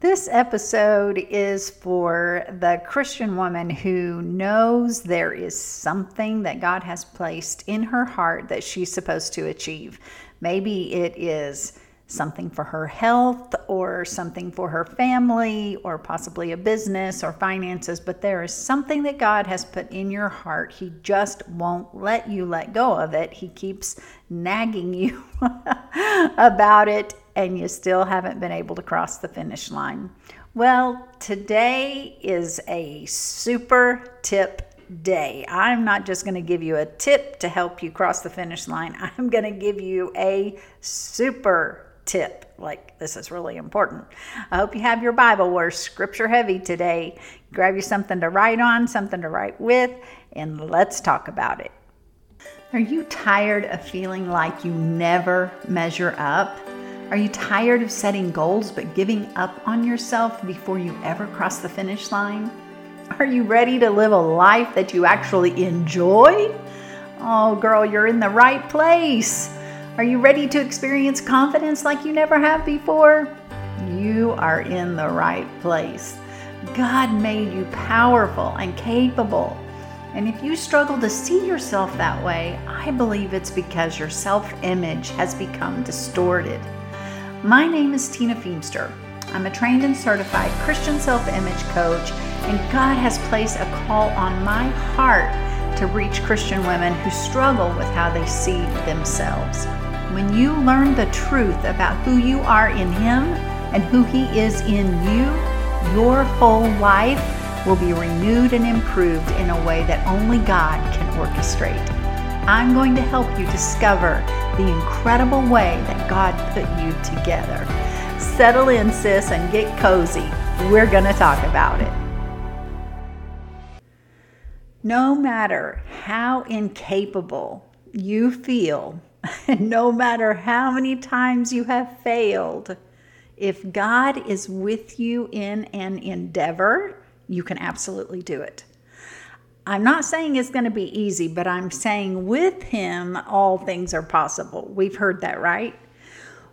This episode is for the Christian woman who knows there is something that God has placed in her heart that she's supposed to achieve. Maybe it is something for her health or something for her family or possibly a business or finances, but there is something that God has put in your heart. He just won't let you let go of it. He keeps nagging you about it and you still haven't been able to cross the finish line. Well, today is a super tip day. I'm not just going to give you a tip to help you cross the finish line, I'm going to give you a super tip. Like, this is really important. I hope you have your Bible. We're scripture heavy today. Grab you something to write on, something to write with, and let's talk about it. Are you tired of feeling like you never measure up? Are you tired of setting goals but giving up on yourself before you ever cross the finish line? Are you ready to live a life that you actually enjoy? Oh, girl, you're in the right place. Are you ready to experience confidence like you never have before? You are in the right place. God made you powerful and capable. And if you struggle to see yourself that way, I believe it's because your self image has become distorted. My name is Tina Feamster. I'm a trained and certified Christian self image coach, and God has placed a call on my heart to reach Christian women who struggle with how they see themselves. When you learn the truth about who you are in Him and who He is in you, your whole life will be renewed and improved in a way that only God can orchestrate. I'm going to help you discover the incredible way that God put you together. Settle in, sis, and get cozy. We're going to talk about it. No matter how incapable you feel, and no matter how many times you have failed, if God is with you in an endeavor, you can absolutely do it. I'm not saying it's going to be easy, but I'm saying with Him, all things are possible. We've heard that, right?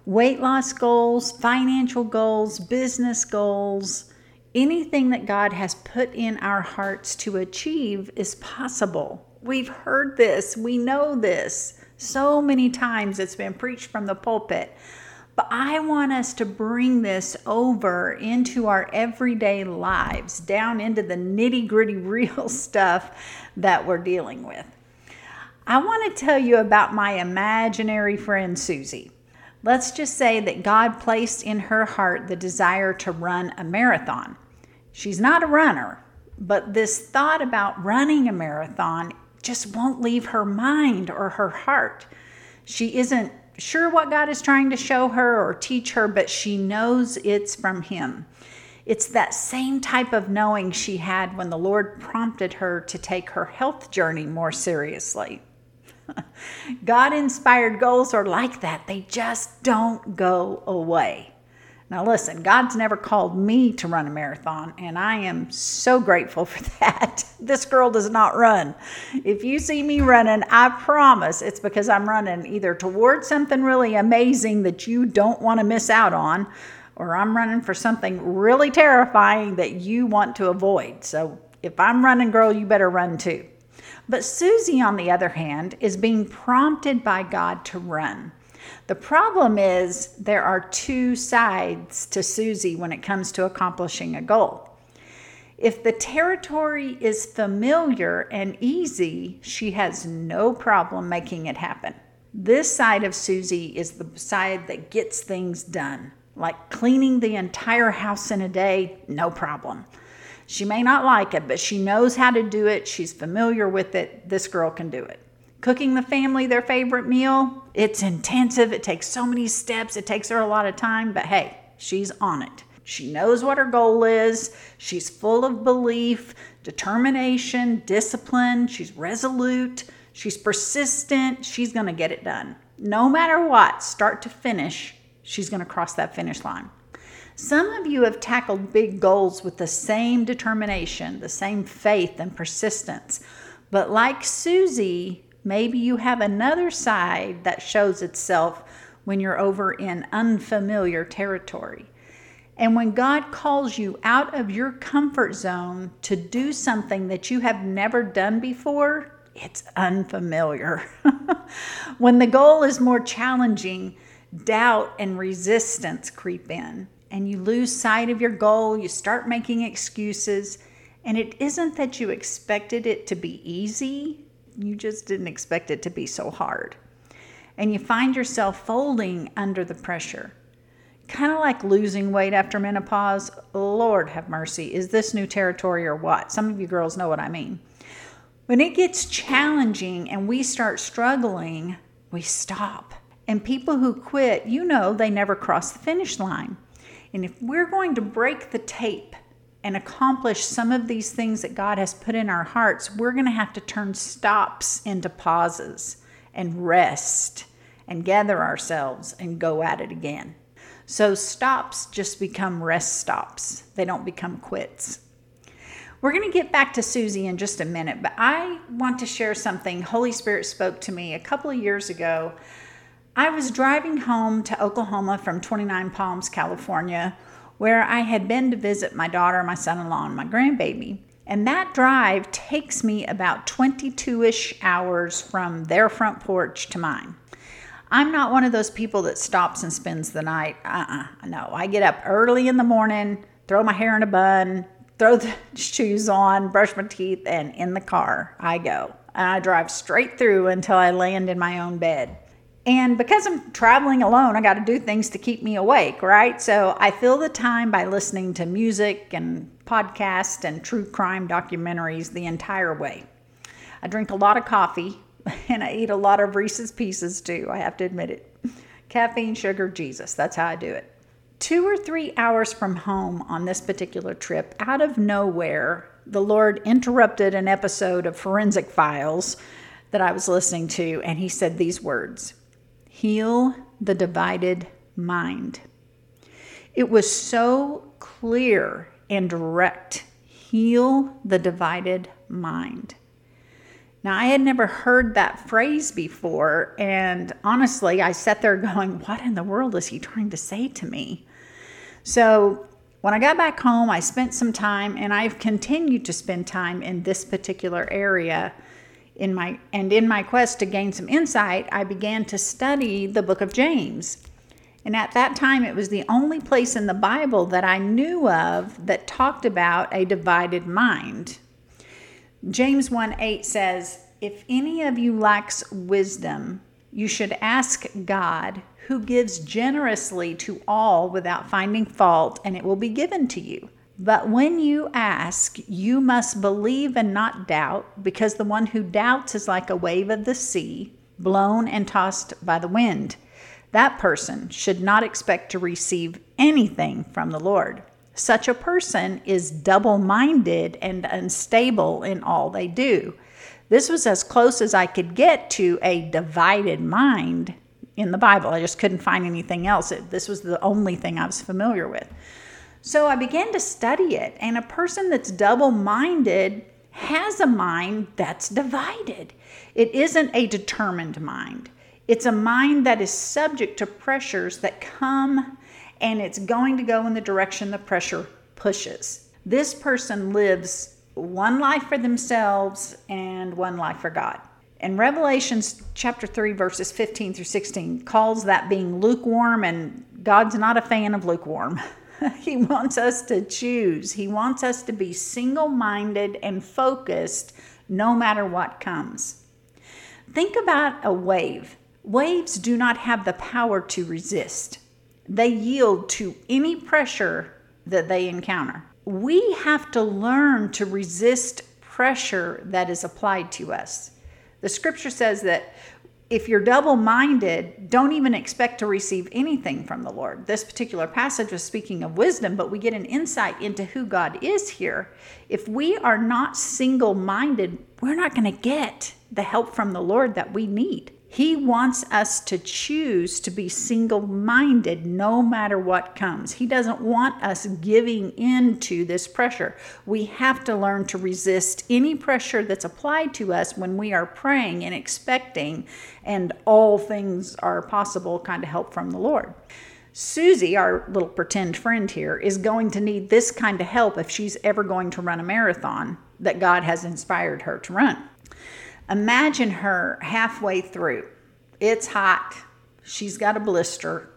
Weight loss goals, financial goals, business goals, anything that God has put in our hearts to achieve is possible. We've heard this, we know this. So many times it's been preached from the pulpit. But I want us to bring this over into our everyday lives, down into the nitty gritty real stuff that we're dealing with. I want to tell you about my imaginary friend Susie. Let's just say that God placed in her heart the desire to run a marathon. She's not a runner, but this thought about running a marathon just won't leave her mind or her heart. She isn't sure what God is trying to show her or teach her, but she knows it's from Him. It's that same type of knowing she had when the Lord prompted her to take her health journey more seriously. God inspired goals are like that, they just don't go away. Now, listen, God's never called me to run a marathon, and I am so grateful for that. This girl does not run. If you see me running, I promise it's because I'm running either towards something really amazing that you don't want to miss out on, or I'm running for something really terrifying that you want to avoid. So, if I'm running, girl, you better run too. But Susie, on the other hand, is being prompted by God to run. The problem is there are two sides to Susie when it comes to accomplishing a goal. If the territory is familiar and easy, she has no problem making it happen. This side of Susie is the side that gets things done, like cleaning the entire house in a day, no problem. She may not like it, but she knows how to do it. She's familiar with it. This girl can do it cooking the family their favorite meal. It's intensive, it takes so many steps, it takes her a lot of time, but hey, she's on it. She knows what her goal is. She's full of belief, determination, discipline. She's resolute. She's persistent. She's going to get it done. No matter what, start to finish, she's going to cross that finish line. Some of you have tackled big goals with the same determination, the same faith and persistence. But like Susie, Maybe you have another side that shows itself when you're over in unfamiliar territory. And when God calls you out of your comfort zone to do something that you have never done before, it's unfamiliar. when the goal is more challenging, doubt and resistance creep in, and you lose sight of your goal. You start making excuses, and it isn't that you expected it to be easy, you just didn't expect it to be so hard. And you find yourself folding under the pressure kind of like losing weight after menopause. Lord have mercy. Is this new territory or what? Some of you girls know what I mean. When it gets challenging and we start struggling, we stop. And people who quit, you know, they never cross the finish line. And if we're going to break the tape and accomplish some of these things that God has put in our hearts, we're going to have to turn stops into pauses and rest and gather ourselves and go at it again. So stops just become rest stops, they don't become quits. We're going to get back to Susie in just a minute, but I want to share something Holy Spirit spoke to me a couple of years ago. I was driving home to Oklahoma from 29 Palms, California, where I had been to visit my daughter, my son in law, and my grandbaby. And that drive takes me about 22 ish hours from their front porch to mine. I'm not one of those people that stops and spends the night. Uh uh No, I get up early in the morning, throw my hair in a bun, throw the shoes on, brush my teeth, and in the car I go. And I drive straight through until I land in my own bed. And because I'm traveling alone, I got to do things to keep me awake, right? So I fill the time by listening to music and podcasts and true crime documentaries the entire way. I drink a lot of coffee and I eat a lot of Reese's Pieces too, I have to admit it. Caffeine, sugar, Jesus. That's how I do it. Two or three hours from home on this particular trip, out of nowhere, the Lord interrupted an episode of Forensic Files that I was listening to, and He said these words Heal the divided mind. It was so clear and direct. Heal the divided mind. Now, I had never heard that phrase before, and honestly, I sat there going, What in the world is he trying to say to me? So, when I got back home, I spent some time, and I've continued to spend time in this particular area. In my and in my quest to gain some insight, I began to study the book of James. And at that time, it was the only place in the Bible that I knew of that talked about a divided mind. James 1 8 says, If any of you lacks wisdom, you should ask God, who gives generously to all without finding fault, and it will be given to you. But when you ask, you must believe and not doubt, because the one who doubts is like a wave of the sea, blown and tossed by the wind. That person should not expect to receive anything from the Lord. Such a person is double minded and unstable in all they do. This was as close as I could get to a divided mind in the Bible. I just couldn't find anything else. This was the only thing I was familiar with. So I began to study it, and a person that's double minded has a mind that's divided. It isn't a determined mind, it's a mind that is subject to pressures that come and it's going to go in the direction the pressure pushes. This person lives one life for themselves and one life for God. And Revelations chapter 3, verses 15 through 16 calls that being lukewarm, and God's not a fan of lukewarm. he wants us to choose, He wants us to be single minded and focused no matter what comes. Think about a wave. Waves do not have the power to resist they yield to any pressure that they encounter. We have to learn to resist pressure that is applied to us. The scripture says that if you're double minded, don't even expect to receive anything from the Lord. This particular passage was speaking of wisdom, but we get an insight into who God is here. If we are not single minded, we're not going to get the help from the Lord that we need. He wants us to choose to be single minded no matter what comes. He doesn't want us giving in to this pressure. We have to learn to resist any pressure that's applied to us when we are praying and expecting, and all things are possible kind of help from the Lord. Susie, our little pretend friend here, is going to need this kind of help if she's ever going to run a marathon that God has inspired her to run. Imagine her halfway through. It's hot. She's got a blister.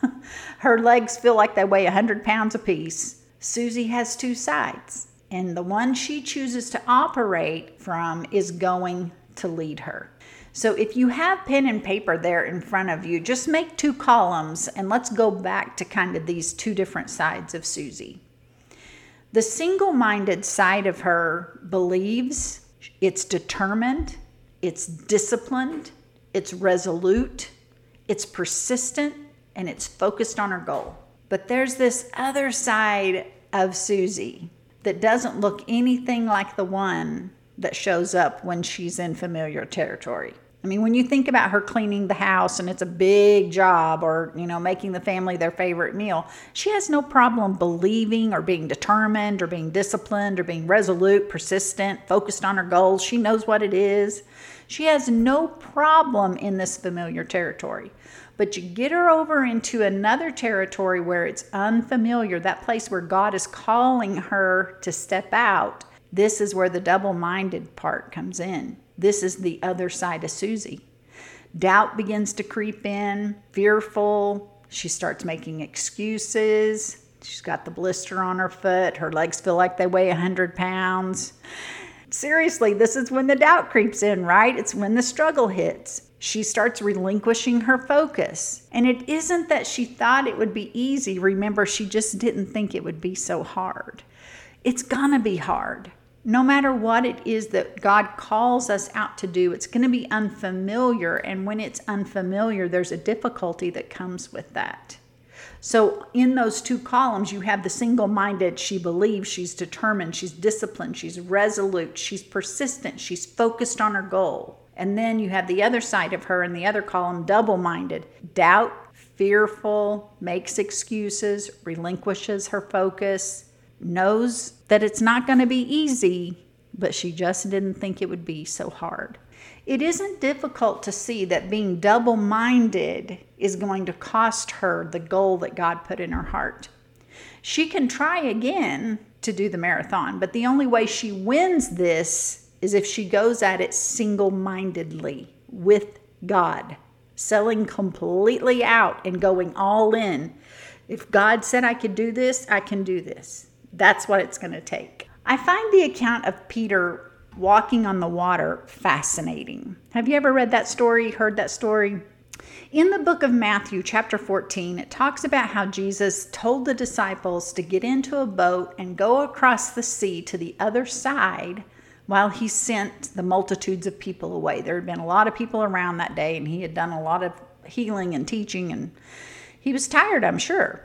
her legs feel like they weigh 100 pounds apiece. Susie has two sides, and the one she chooses to operate from is going to lead her. So if you have pen and paper there in front of you, just make two columns and let's go back to kind of these two different sides of Susie. The single minded side of her believes, it's determined, it's disciplined, it's resolute, it's persistent, and it's focused on her goal. But there's this other side of Susie that doesn't look anything like the one that shows up when she's in familiar territory. I mean, when you think about her cleaning the house and it's a big job or, you know, making the family their favorite meal, she has no problem believing or being determined or being disciplined or being resolute, persistent, focused on her goals. She knows what it is. She has no problem in this familiar territory. But you get her over into another territory where it's unfamiliar, that place where God is calling her to step out. This is where the double minded part comes in this is the other side of Susie. Doubt begins to creep in, fearful. She starts making excuses. She's got the blister on her foot. Her legs feel like they weigh 100 pounds. Seriously, this is when the doubt creeps in, right? It's when the struggle hits. She starts relinquishing her focus. And it isn't that she thought it would be easy. Remember, she just didn't think it would be so hard. It's gonna be hard no matter what it is that God calls us out to do, it's going to be unfamiliar. And when it's unfamiliar, there's a difficulty that comes with that. So, in those two columns, you have the single minded, she believes, she's determined, she's disciplined, she's resolute, she's persistent, she's focused on her goal. And then you have the other side of her in the other column, double minded, doubt, fearful, makes excuses, relinquishes her focus, knows that it's not going to be easy, but she just didn't think it would be so hard. It isn't difficult to see that being double minded is going to cost her the goal that God put in her heart. She can try again to do the marathon, but the only way she wins this is if she goes at it single mindedly with God, selling completely out and going all in. If God said I could do this, I can do this. That's what it's going to take. I find the account of Peter walking on the water fascinating. Have you ever read that story, heard that story? In the book of Matthew, chapter 14, it talks about how Jesus told the disciples to get into a boat and go across the sea to the other side while he sent the multitudes of people away. There had been a lot of people around that day, and he had done a lot of healing and teaching, and he was tired, I'm sure.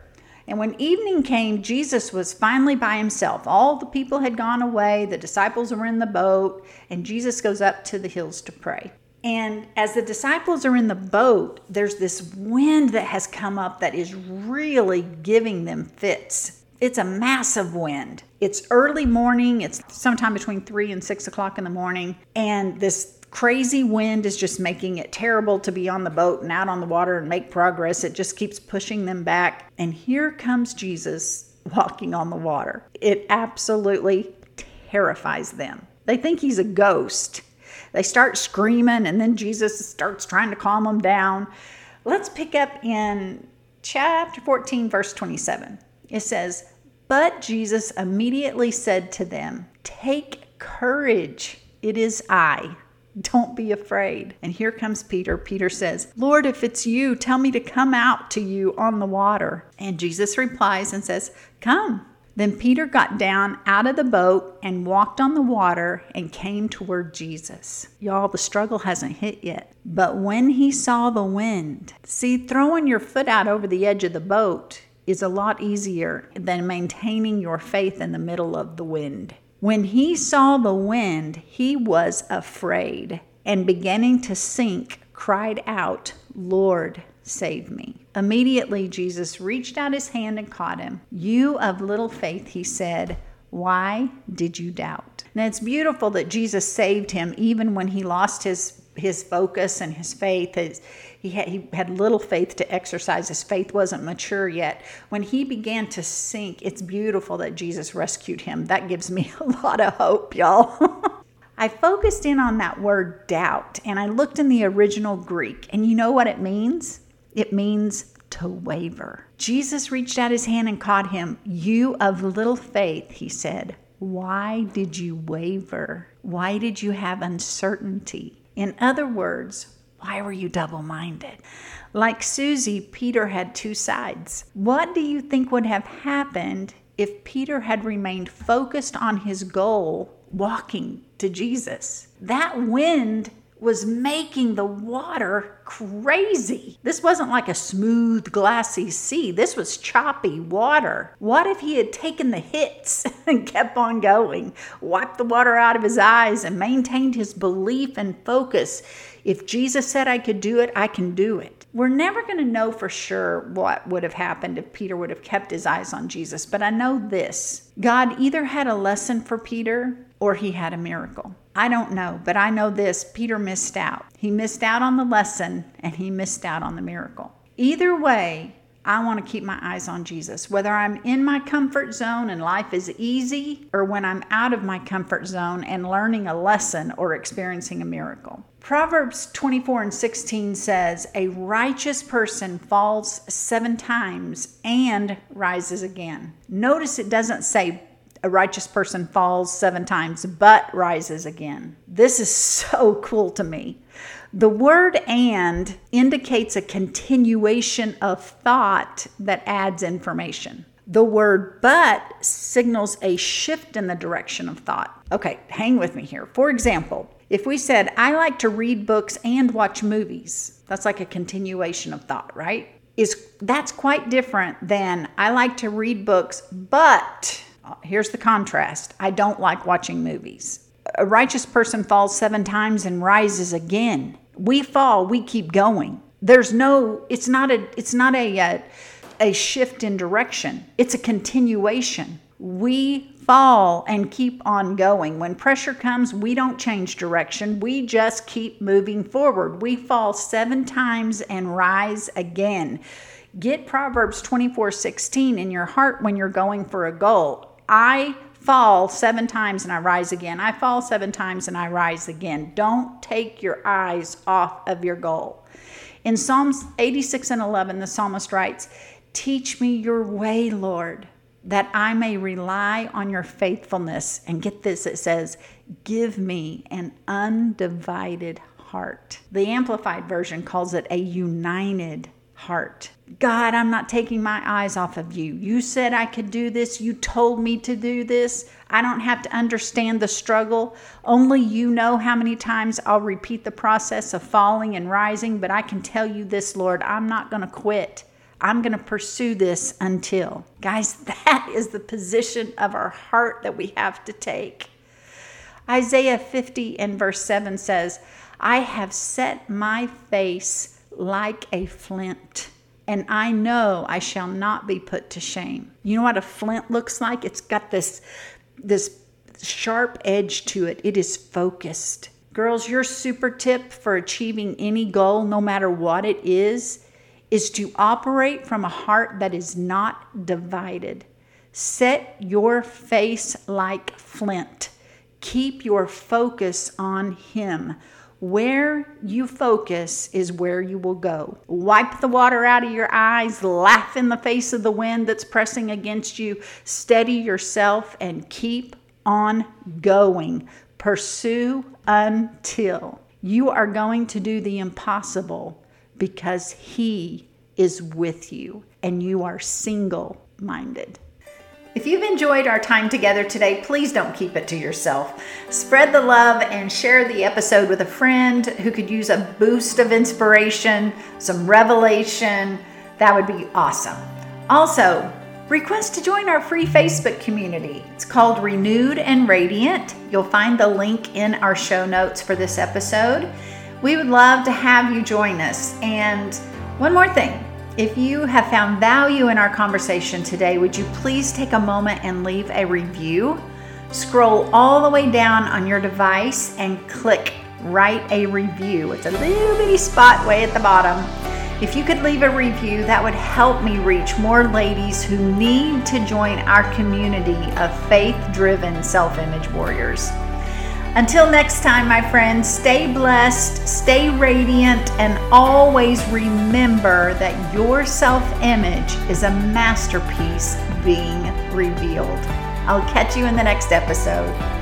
And when evening came, Jesus was finally by himself. All the people had gone away, the disciples were in the boat, and Jesus goes up to the hills to pray. And as the disciples are in the boat, there's this wind that has come up that is really giving them fits. It's a massive wind. It's early morning, it's sometime between three and six o'clock in the morning, and this crazy wind is just making it terrible to be on the boat and out on the water and make progress. It just keeps pushing them back. And here comes Jesus walking on the water. It absolutely terrifies them. They think he's a ghost. They start screaming, and then Jesus starts trying to calm them down. Let's pick up in chapter 14, verse 27. It says, But Jesus immediately said to them, Take courage, it is I don't be afraid. And here comes Peter. Peter says, Lord, if it's you, tell me to come out to you on the water. And Jesus replies and says, Come. Then Peter got down out of the boat and walked on the water and came toward Jesus. Y'all, the struggle hasn't hit yet. But when he saw the wind, see, throwing your foot out over the edge of the boat is a lot easier than maintaining your faith in the middle of the wind. When he saw the wind, he was afraid and beginning to sink, cried out, Lord, save me. Immediately, Jesus reached out his hand and caught him. You of little faith, he said, why did you doubt? Now, it's beautiful that Jesus saved him even when he lost his his focus and his faith. His, he had, he had little faith to exercise. His faith wasn't mature yet. When he began to sink, it's beautiful that Jesus rescued him. That gives me a lot of hope, y'all. I focused in on that word doubt and I looked in the original Greek, and you know what it means? It means to waver. Jesus reached out his hand and caught him. You of little faith, he said, why did you waver? Why did you have uncertainty? In other words, why were you double minded? Like Susie, Peter had two sides. What do you think would have happened if Peter had remained focused on his goal, walking to Jesus? That wind was making the water crazy. This wasn't like a smooth, glassy sea. This was choppy water. What if he had taken the hits and kept on going, wiped the water out of his eyes, and maintained his belief and focus? If Jesus said I could do it, I can do it. We're never going to know for sure what would have happened if Peter would have kept his eyes on Jesus, but I know this God either had a lesson for Peter or he had a miracle. I don't know, but I know this Peter missed out. He missed out on the lesson and he missed out on the miracle. Either way, I want to keep my eyes on Jesus. Whether I'm in my comfort zone and life is easy, or when I'm out of my comfort zone and learning a lesson or experiencing a miracle. Proverbs 24 and 16 says, A righteous person falls seven times and rises again. Notice it doesn't say a righteous person falls seven times but rises again. This is so cool to me. The word and indicates a continuation of thought that adds information. The word but signals a shift in the direction of thought. Okay, hang with me here. For example, if we said, I like to read books and watch movies, that's like a continuation of thought, right? Is that's quite different than I like to read books, but here's the contrast I don't like watching movies. A righteous person falls seven times and rises again. We fall, we keep going. There's no, it's not a, it's not a, a, uh, a shift in direction. It's a continuation. We fall and keep on going. When pressure comes, we don't change direction. We just keep moving forward. We fall seven times and rise again. Get Proverbs 24 16 in your heart when you're going for a goal. I fall seven times and I rise again. I fall seven times and I rise again. Don't take your eyes off of your goal. In Psalms 86 and 11, the psalmist writes, Teach me your way, Lord, that I may rely on your faithfulness. And get this, it says, Give me an undivided heart. The Amplified Version calls it a united heart. God, I'm not taking my eyes off of you. You said I could do this. You told me to do this. I don't have to understand the struggle. Only you know how many times I'll repeat the process of falling and rising, but I can tell you this, Lord, I'm not going to quit. I'm going to pursue this until. Guys, that is the position of our heart that we have to take. Isaiah 50 and verse 7 says, I have set my face like a flint, and I know I shall not be put to shame. You know what a flint looks like? It's got this this sharp edge to it. It is focused. Girls, your super tip for achieving any goal, no matter what it is, is to operate from a heart that is not divided. Set your face like flint. Keep your focus on Him. Where you focus is where you will go. Wipe the water out of your eyes, laugh in the face of the wind that's pressing against you, steady yourself, and keep on going. Pursue until you are going to do the impossible because He is with you and you are single minded. If you've enjoyed our time together today, please don't keep it to yourself. Spread the love and share the episode with a friend who could use a boost of inspiration, some revelation. That would be awesome. Also, request to join our free Facebook community. It's called Renewed and Radiant. You'll find the link in our show notes for this episode. We would love to have you join us. And one more thing if you have found value in our conversation today, would you please take a moment and leave a review? Scroll all the way down on your device and click write a review. It's a little bitty spot way at the bottom. If you could leave a review, that would help me reach more ladies who need to join our community of faith driven self image warriors. Until next time, my friends, stay blessed, stay radiant, and always remember that your self image is a masterpiece being revealed. I'll catch you in the next episode.